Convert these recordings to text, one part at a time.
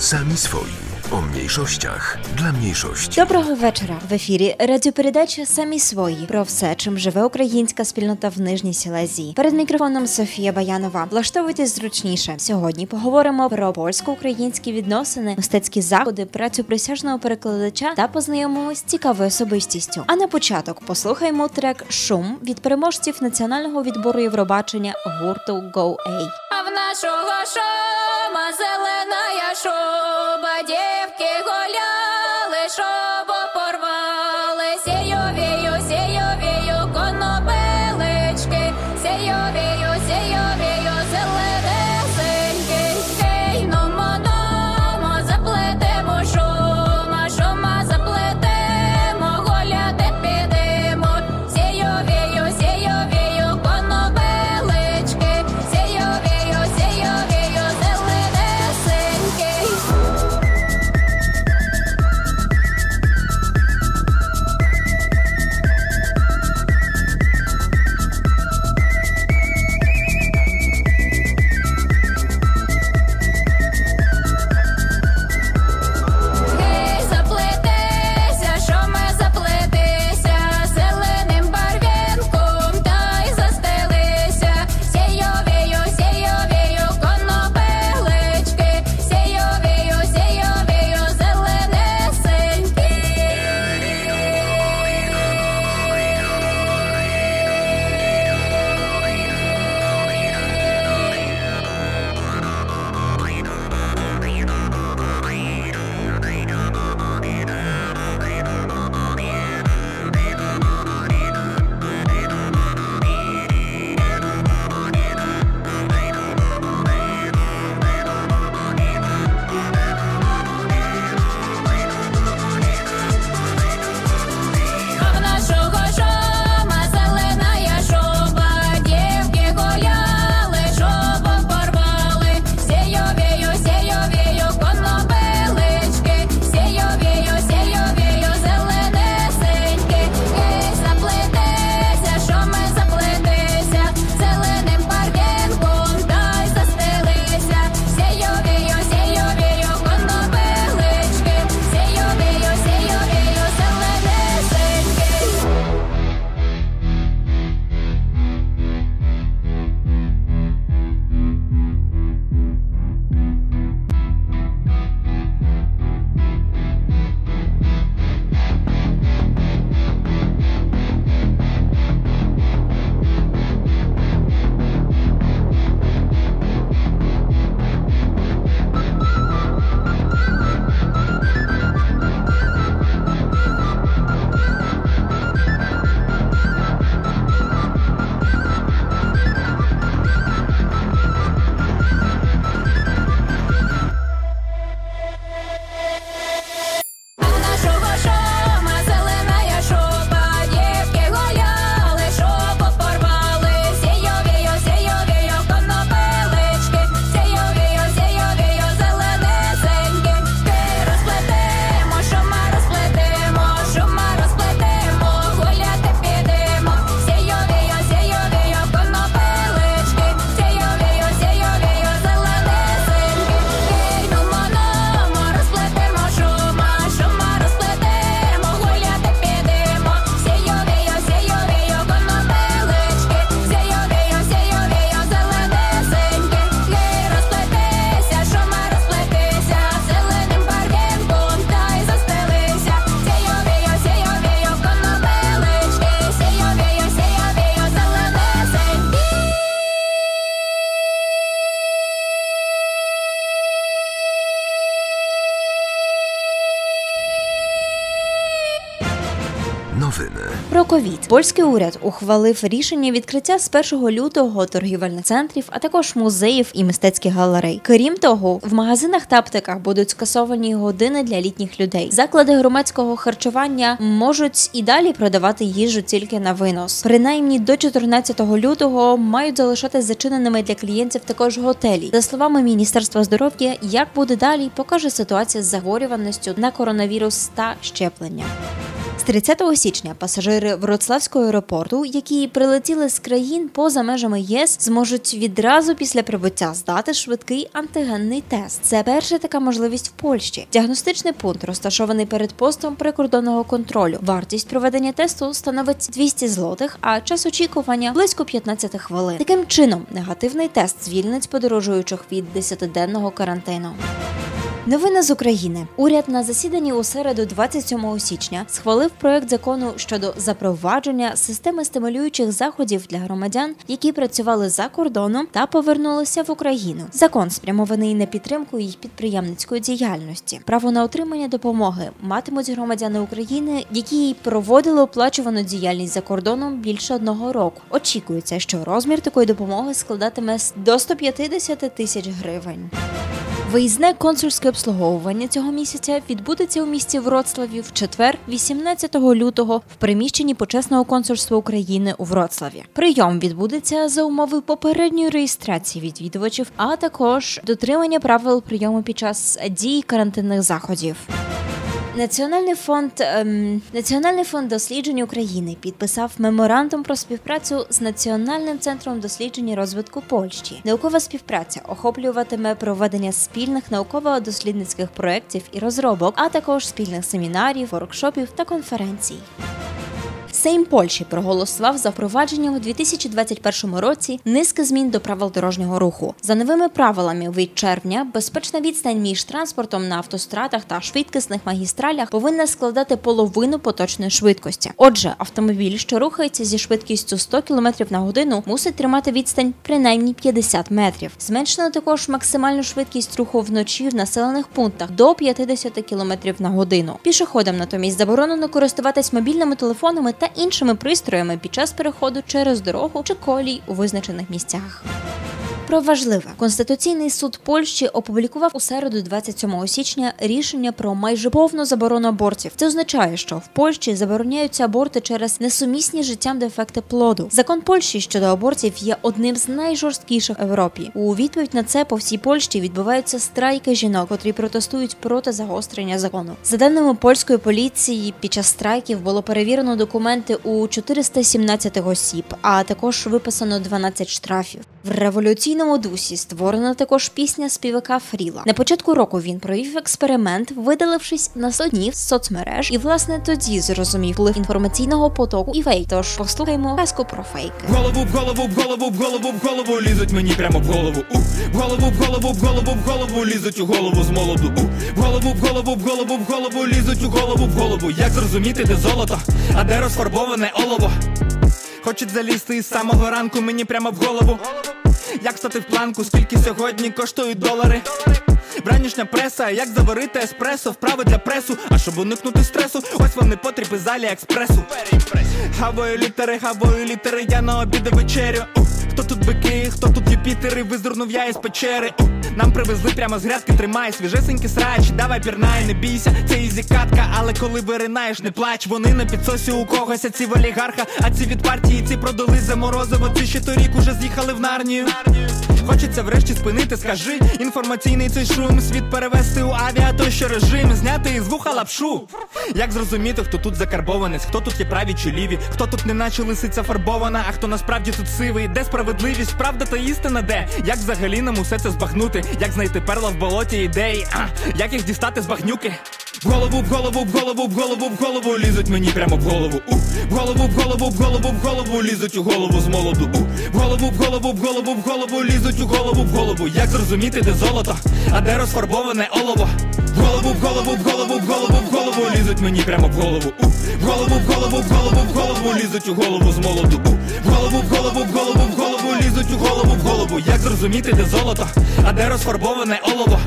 Sami swoi. O mniejszościach dla mniejszości. Доброго вечора. В ефірі радіопередача Самі свої про все, чим живе українська спільнота в Нижній Сілезії. Перед мікрофоном Софія Баянова. Влаштовуйтесь зручніше. Сьогодні поговоримо про польсько-українські відносини, мистецькі заходи, працю присяжного перекладача та познайомимось з цікавою особистістю. А на початок послухаймо трек Шум від переможців національного відбору Євробачення гурту Go A. А в нашого шома зелена special. Польський уряд ухвалив рішення відкриття з 1 лютого торгівельних центрів, а також музеїв і мистецьких галерей. Крім того, в магазинах та аптеках будуть скасовані години для літніх людей. Заклади громадського харчування можуть і далі продавати їжу тільки на винос. Принаймні до 14 лютого мають залишатись зачиненими для клієнтів також готелі. За словами міністерства здоров'я, як буде далі, покаже ситуація з захворюваністю на коронавірус та щеплення. З 30 січня пасажири Вроцлавського аеропорту, які прилетіли з країн поза межами ЄС, зможуть відразу після прибуття здати швидкий антигенний тест. Це перша така можливість в Польщі. Діагностичний пункт розташований перед постом прикордонного контролю. Вартість проведення тесту становить 200 злотих, а час очікування близько 15 хвилин. Таким чином, негативний тест звільнить подорожуючих від 10-денного карантину. Новина з України. Уряд на засіданні у середу, 27 січня, схвалив проект закону щодо запровадження системи стимулюючих заходів для громадян, які працювали за кордоном та повернулися в Україну. Закон спрямований на підтримку їх підприємницької діяльності. Право на отримання допомоги матимуть громадяни України, які проводили оплачувану діяльність за кордоном більше одного року. Очікується, що розмір такої допомоги складатиме до 150 тисяч гривень. Виїзне консульське обслуговування цього місяця відбудеться у місті Вроцлаві в четвер, 18 лютого, в приміщенні почесного консульства України у Вроцлаві. Прийом відбудеться за умови попередньої реєстрації відвідувачів, а також дотримання правил прийому під час дії карантинних заходів. Національний фонд ем, Національний фонд досліджень України підписав меморандум про співпрацю з Національним центром досліджень і розвитку Польщі. Наукова співпраця охоплюватиме проведення спільних науково-дослідницьких проєктів і розробок, а також спільних семінарів, воркшопів та конференцій. Сейм Польщі проголосував за впровадження у 2021 році низки змін до правил дорожнього руху. За новими правилами від червня безпечна відстань між транспортом на автострадах та швидкісних магістралях повинна складати половину поточної швидкості. Отже, автомобіль, що рухається зі швидкістю 100 км на годину, мусить тримати відстань принаймні 50 метрів. Зменшено також максимальну швидкість руху вночі в населених пунктах до 50 км на годину. Пішоходам натомість заборонено користуватись мобільними телефонами та іншими пристроями під час переходу через дорогу чи колій у визначених місцях. Про важливе Конституційний суд Польщі опублікував у середу, 27 січня, рішення про майже повну заборону абортів. Це означає, що в Польщі забороняються аборти через несумісні з життям дефекти плоду. Закон Польщі щодо абортів є одним з найжорсткіших в Європі. У відповідь на це по всій Польщі відбуваються страйки жінок, котрі протестують проти загострення закону. За даними польської поліції, під час страйків було перевірено документи у 417 осіб, а також виписано 12 штрафів. В революційному дусі створена також пісня співака Фріла. На початку року він провів експеримент, видалившись на 100 днів з соцмереж, і власне тоді зрозумів вплив інформаційного потоку і фейк. Тож послухаймо казку про фейки. В голову, в голову, в голову, в голову, в голову лізуть мені прямо в голову. У, в голову, в голову, в голову, в голову лізуть у голову з молоду. У, в голову, в голову, в голову, в голову лізуть у голову, в голову. Як зрозуміти, де золото, а де розфарбоване олово? Хочуть залізти із самого ранку мені прямо в голову. Як стати в планку, скільки сьогодні коштують долари? Вранішня преса, як заварити еспресо, вправи для пресу. А щоб уникнути стресу, ось вони потрібні залі експресу. Хаваю літери, хаваю літери, я на обід і вечерю. Хто тут бики, хто тут Юпітери, визирнув я із печери. Нам привезли прямо з грядки, тримай свіжесенький срач, давай пірнай, не бійся, це easy катка, але коли виринаєш, не плач. Вони на підсосі у когось, а ці в олігарха, а ці від партії, ці продали за морозиво. Ці ще торік уже з'їхали в нарнію. Хочеться врешті спинити, скажи інформаційний цей шум, світ перевести у авіа, то що режим, зняти із вуха лапшу. Як зрозуміти, хто тут закарбованець, хто тут є праві чи ліві, хто тут не наче лисиця фарбована, а хто насправді тут сивий, де справедливість, правда та істина, де? Як взагалі нам усе це збагнути? Як знайти перла в болоті ідеї? А, як їх дістати з багнюки? В голову, в голову, в голову, в голову, в голову лізуть мені прямо в голову. У, в голову, в голову, в голову, в голову лізуть у голову з молоду. У, в голову, в голову, в голову, в голову лізуть у голову, в голову. Як зрозуміти, де золото, а де розфарбоване олово? В голову, в голову, в голову, в голову, в голову лізуть мені прямо в голову. У, в голову, в голову, в голову, в голову лізуть у голову з молоду. У, в голову, в голову, в голову, в голову лізуть у голову, в голову. Як зрозуміти, де золото, а де розфарбоване олово?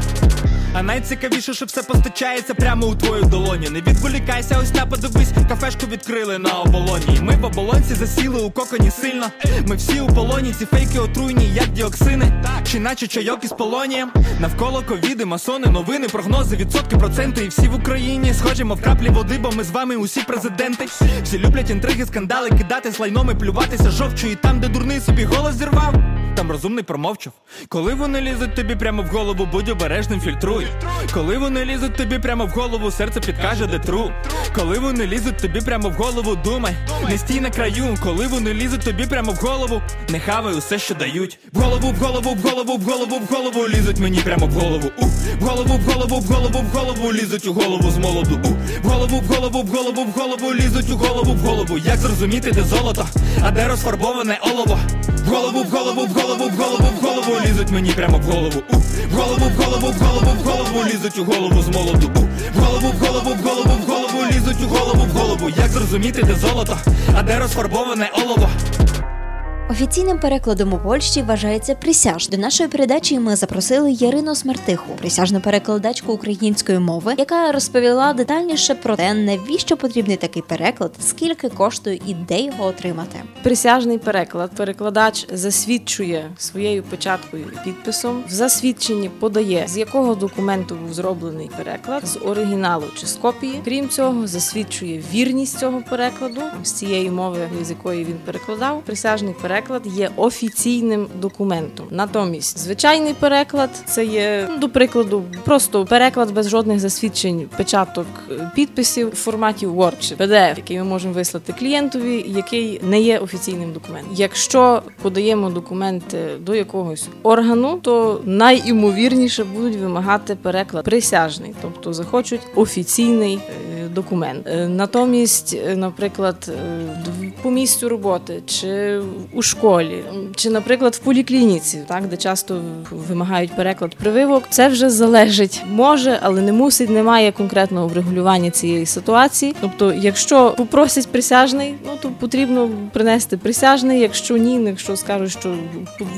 А найцікавіше, що все постачається прямо у твою долоні. Не відволікайся, ось на подивись, кафешку відкрили на оболоні. Ми в оболонці засіли у коконі сильно. Ми всі у полоні, ці фейки отруйні, як діоксини, чи наче чайок із полонієм. Навколо ковіди, масони, новини, прогнози, відсотки, проценти. І всі в Україні схожі, мов краплі води, бо ми з вами усі президенти. Всі люблять інтриги, скандали, кидатись лайном і плюватися жовчою. Там, де дурний собі голос зірвав. Там розумний промовчав. Коли вони лізуть тобі прямо в голову, будь обережним, фільтруй. Коли вони лізуть тобі прямо в голову, серце підкаже, де тру. Коли вони лізуть тобі прямо в голову, думай, не стій на краю. Коли вони лізуть тобі прямо в голову, не хавай усе, що дають. В голову, в голову, в голову, в голову, в голову лізуть мені прямо в голову. У, в голову, в голову, в голову, в голову лізуть у голову з молоду. У, в голову, в голову, в голову, в голову лізуть у голову, в голову. Як зрозуміти, де золото, а де розфарбоване олово? В голову, в голову, в голову, в голову, в голову лізуть мені прямо в голову. В голову, в голову, в голову, в голову лізуть у голову з молоду. В голову, в голову, в голову, в голову лізуть у голову, в голову. Як зрозуміти, де золото, а де розфарбоване олово? Офіційним перекладом у Польщі вважається присяж. До нашої передачі ми запросили Ярину Смертиху, присяжну перекладачку української мови, яка розповіла детальніше про те, навіщо потрібний такий переклад, скільки коштує і де його отримати. Присяжний переклад. Перекладач засвідчує своєю печаткою і підписом. В засвідченні подає, з якого документу був зроблений переклад, з оригіналу чи з копії. Крім цього, засвідчує вірність цього перекладу з цієї мови, з якої він перекладав. Присяжний переклад є офіційним документом. Натомість, звичайний переклад це є, до прикладу, просто переклад без жодних засвідчень, печаток, е, підписів в форматі Word чи PDF, який ми можемо вислати клієнтові, який не є офіційним документом. Якщо подаємо документи до якогось органу, то найімовірніше будуть вимагати переклад присяжний, тобто захочуть офіційний е, документ. Е, Натомість, е, наприклад, е, по місцю роботи чи у школі, чи, наприклад, в поліклініці, так де часто вимагають переклад прививок, це вже залежить, може, але не мусить, немає конкретного врегулювання цієї ситуації. Тобто, якщо попросять присяжний, ну то потрібно принести присяжний. Якщо ні, ну, якщо скажуть, що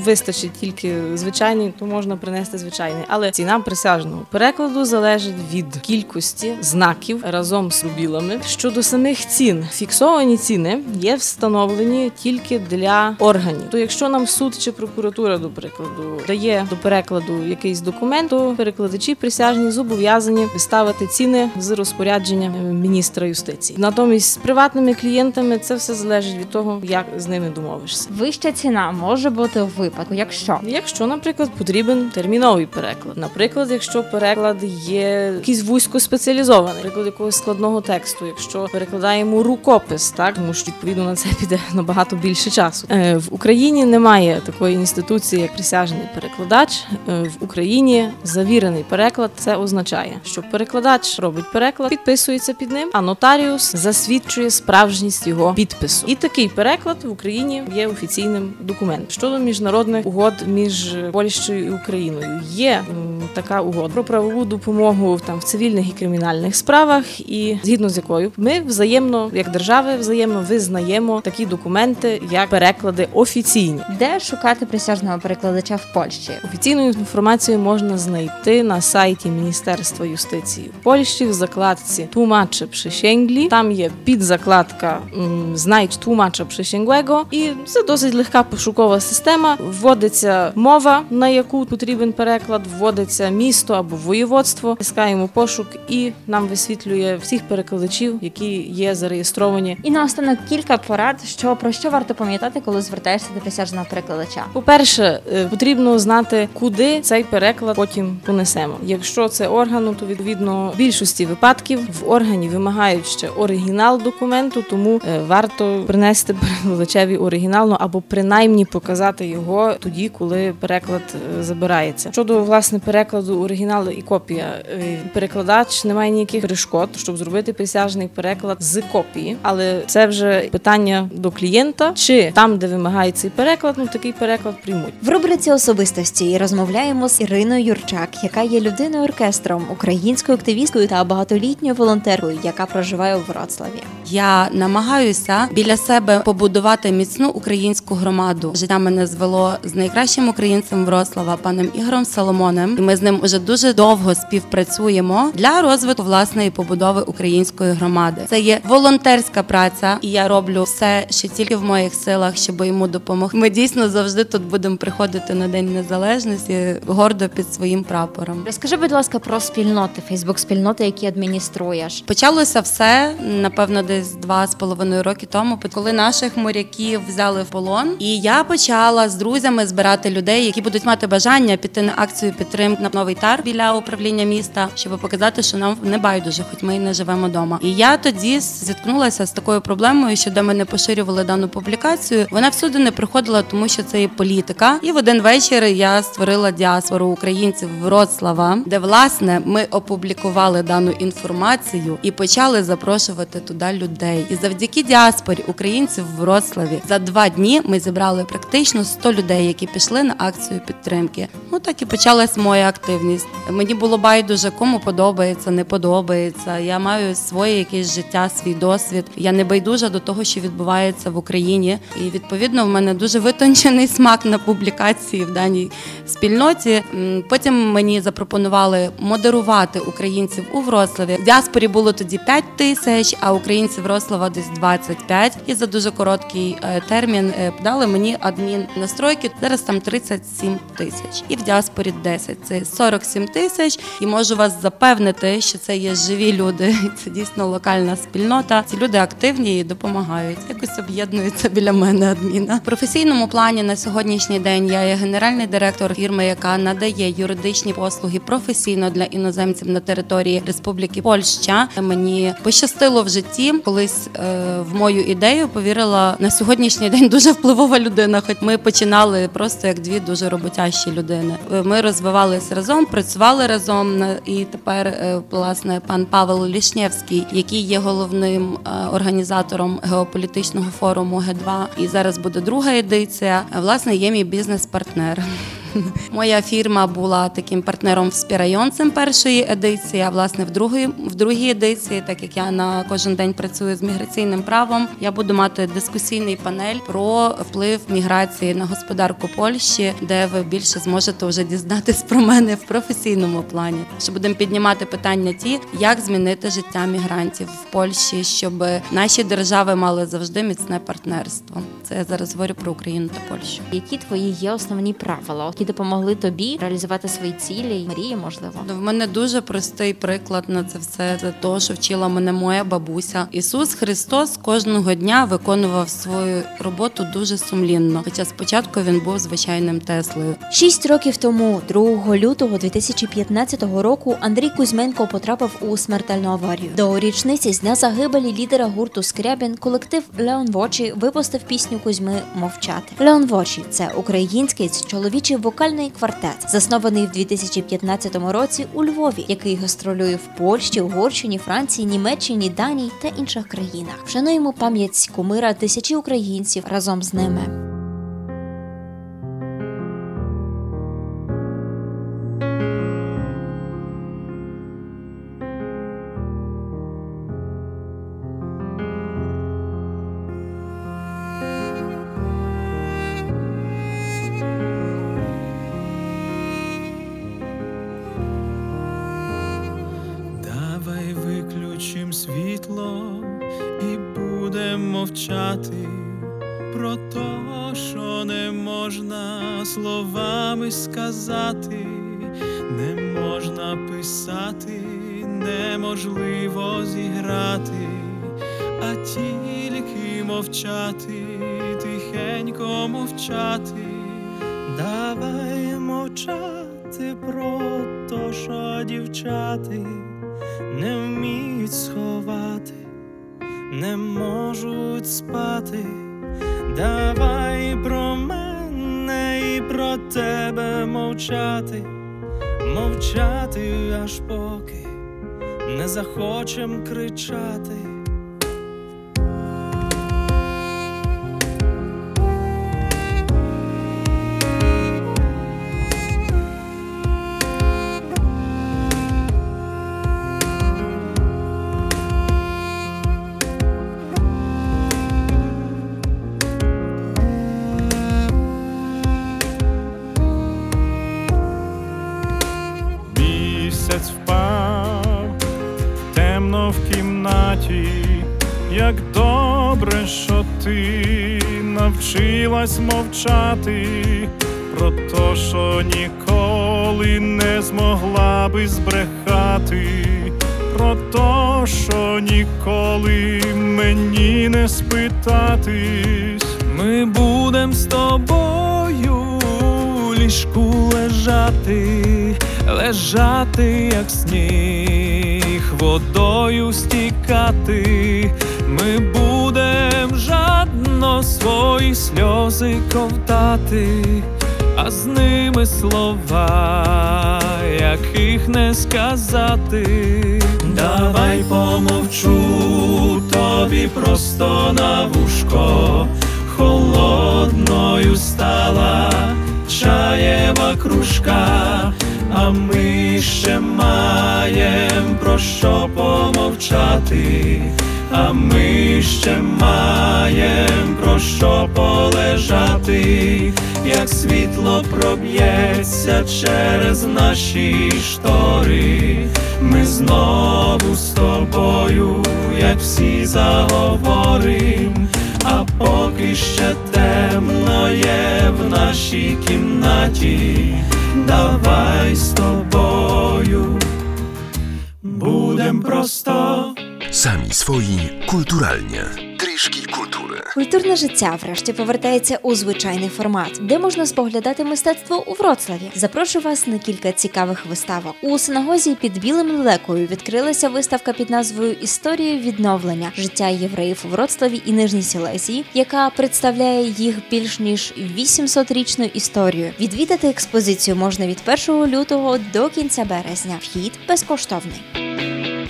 вистачить тільки звичайний, то можна принести звичайний. Але ціна присяжного перекладу залежить від кількості знаків разом з рубілами. Щодо самих цін, фіксовані ціни є встановлені тільки для органів. То якщо нам суд чи прокуратура, до прикладу, дає до перекладу якийсь документ, то перекладачі присяжні зобов'язані виставити ціни з розпорядження е, міністра юстиції. Натомість з приватними клієнтами це все залежить від того, як з ними домовишся. Вища ціна може бути у випадку, якщо Якщо, наприклад, потрібен терміновий переклад, наприклад, якщо переклад є якийсь вузько спеціалізований, наприклад, якогось складного тексту, якщо перекладаємо рукопис, так тому що відповідно на це піде набагато більше часу. Е, в Україні немає такої інституції, як присяжний перекладач. Е, в Україні завірений переклад це означає, що перекладач робить переклад, підписується під ним, а нотаріус засвідчує справжність його підпису. І такий переклад в Україні є офіційним документом. Щодо міжнародних угод між Польщею і Україною, є така угода про правову допомогу там в цивільних і кримінальних справах, і згідно з якою ми взаємно, як держави, взаємно визнаємо такі документи, як переклади офіційні. де шукати присяжного перекладача в Польщі. Офіційну інформацію можна знайти на сайті Міністерства юстиції в Польщі в закладці Tłumacze przysięgli. Там є підзакладка Знаjdź tłumacza przysięgłego і це досить легка пошукова система. Вводиться мова, на яку потрібен переклад, вводиться місто або воєводство. Тискаємо пошук і нам висвітлює всіх перекладачів, які є зареєстровані І наостанок кілька порад, що про що варто пам'ятати, коли звертаєшся до присяжного перекладача. По-перше, е, потрібно знати, куди цей переклад потім понесемо. Якщо це органу, то відповідно в більшості випадків в органі вимагають ще оригінал документу, тому е, варто принести перекладачеві оригінал, ну, або принаймні показати його тоді, коли переклад е, забирається. Щодо власне перекладу оригіналу і копія, перекладач не має ніяких перешкод, щоб зробити присяжний переклад з копії, але це вже питання до клієнта, чи там, де вимагає цей переклад, ну такий переклад приймуть. В рубриці особистості розмовляємо з Іриною Юрчак, яка є людиною оркестром, українською активісткою та багатолітньою волонтеркою, яка проживає у Вроцлаві. Я намагаюся біля себе побудувати міцну українську громаду. Життя мене звело з найкращим українцем Врослава, паном Ігорем Соломонем. І ми з ним уже дуже довго співпрацюємо для розвитку власної побудови української громади. Це є волонтерська праця, і я роблю зроблю все, що тільки в моїх силах, щоб йому допомогти. Ми дійсно завжди тут будемо приходити на День Незалежності гордо під своїм прапором. Розкажи, будь ласка, про спільноти, Фейсбук-спільноти, які адмініструєш. Почалося все напевно десь два з половиною роки тому, коли наших моряків взяли в полон. І я почала з друзями збирати людей, які будуть мати бажання піти на акцію підтримки на новий тар біля управління міста, щоб показати, що нам не байдуже, хоч ми і не живемо вдома. І я тоді зіткнулася з такою проблемою, що де ми не поширювали дану публікацію. Вона всюди не приходила, тому що це є політика. І в один вечір я створила діаспору українців Вроцлава, де власне ми опублікували дану інформацію і почали запрошувати туди людей. І завдяки діаспорі українців в Вроцлаві за два дні ми зібрали практично 100 людей, які пішли на акцію підтримки. Ну так і почалась моя активність. Мені було байдуже, кому подобається, не подобається. Я маю своє якесь життя, свій досвід. Я не байдужа до того, що відбувається в Україні. І відповідно в мене дуже витончений смак на публікації в даній спільноті. Потім мені запропонували модерувати українців у Вроцлаві. В діаспорі було тоді 5 тисяч, а українців Вроцлава десь 25. І за дуже короткий е, термін е, подали мені адмін настройки. Зараз там 37 тисяч. І в діаспорі 10. Це 47 тисяч. І можу вас запевнити, що це є живі люди. Це дійсно локальна спільнота. Ці люди активні і допомагають. Якось об'єднуються біля мене адміна. В професійному плані на сьогоднішній день я є генеральний директор фірми, яка надає юридичні послуги професійно для іноземців на території Республіки Польща. Мені пощастило в житті. Колись е, в мою ідею повірила на сьогоднішній день дуже впливова людина. Хоч ми починали просто як дві дуже роботящі людини. Е, Ми розвивалися разом, працювали разом і тепер е, власне пан Павел Лішнєвський, який є головним організатором геополітичного форуму Г2. І зараз буде друга едиція. Власне, є мій бізнес-партнер. Моя фірма була таким партнером спірайонцем першої едиції. А власне в другій в другій едиції, так як я на кожен день працюю з міграційним правом, я буду мати дискусійний панель про вплив міграції на господарку Польщі, де ви більше зможете вже дізнатись про мене в професійному плані. Що будемо піднімати питання ті, як змінити життя мігрантів в Польщі, щоб наші держави мали завжди міцне партнерство. Це я зараз говорю про Україну та Польщу. Які твої є основні правила, допомогли тобі реалізувати свої цілі і мрії, можливо? Ну, В мене дуже простий приклад на це все. Це то, що вчила мене моя бабуся. Ісус Христос кожного дня виконував свою роботу дуже сумлінно. Хоча спочатку він був звичайним Теслою. Шість років тому, 2 лютого 2015 року, Андрій Кузьменко потрапив у смертельну аварію. До річниці з дня загибелі лідера гурту Скрябін колектив Леон Вочі випустив пісню Кузьми Мовчати. Леон Вочі це український чоловічий вокальний квартет, заснований в 2015 році у Львові, який гастролює в Польщі, Угорщині, Франції, Німеччині, Данії та інших країнах. Вшануємо пам'ять кумира тисячі українців разом з ними. Словами сказати, не можна писати, неможливо зіграти, а тільки мовчати, тихенько мовчати. Давай мовчати про то, що дівчати не вміють сховати, не можуть спати. Давай про тебе мовчати, мовчати аж поки не захочем кричати. Мовчати про те, що ніколи не змогла би збрехати, про те, що ніколи мені не спитатись. Ми будем з тобою у ліжку лежати, лежати, як сніг, водою стікати. Ми будем жадно свої сльози ковтати, а з ними слова, яких не сказати. Давай помовчу тобі просто на вушко, холодною стала чаєва кружка, а ми ще маєм про що помовчати, а ми ще маєм про що полежати, як світло проб'ється через наші штори. Ми знову з тобою, як всі заговорим, а поки ще темно є в нашій кімнаті, давай з тобою будем просто. Sami swoi kulturalnie. Трішки культури. Культурне життя врешті повертається у звичайний формат, де можна споглядати мистецтво у Вроцлаві. Запрошую вас на кілька цікавих виставок. У синагозі під білим лелекою відкрилася виставка під назвою Історія відновлення життя євреїв у Вроцлаві і Нижній Сілезії, яка представляє їх більш ніж 800-річну історію. Відвідати експозицію можна від 1 лютого до кінця березня. Вхід безкоштовний.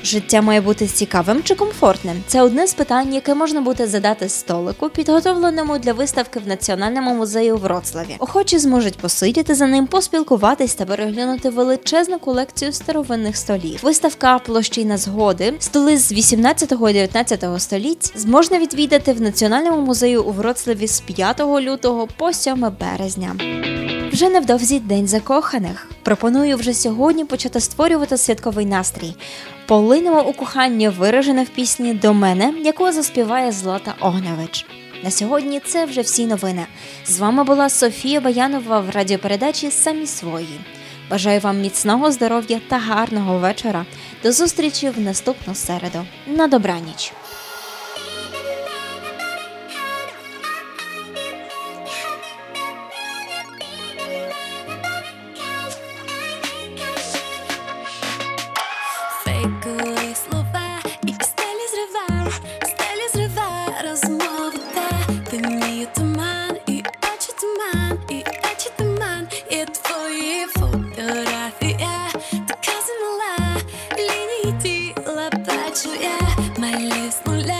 Життя має бути цікавим чи комфортним. Це одне з питань, яке можна буде задати столику, підготовленому для виставки в Національному музеї у Вроцлаві. Охочі зможуть посидіти за ним, поспілкуватись та переглянути величезну колекцію старовинних столів. Виставка площина згоди, столи з 18 і 19 століть можна відвідати в Національному музеї у Вроцлаві з 5 лютого по 7 березня. Вже невдовзі День закоханих. Пропоную вже сьогодні почати створювати святковий настрій. Полинемо у кохання виражене в пісні до мене, яку заспіває Злата Огневич. На сьогодні це вже всі новини. З вами була Софія Баянова в радіопередачі Самі свої. Бажаю вам міцного здоров'я та гарного вечора. До зустрічі в наступну середу. На добраніч. Я, малі з нуля,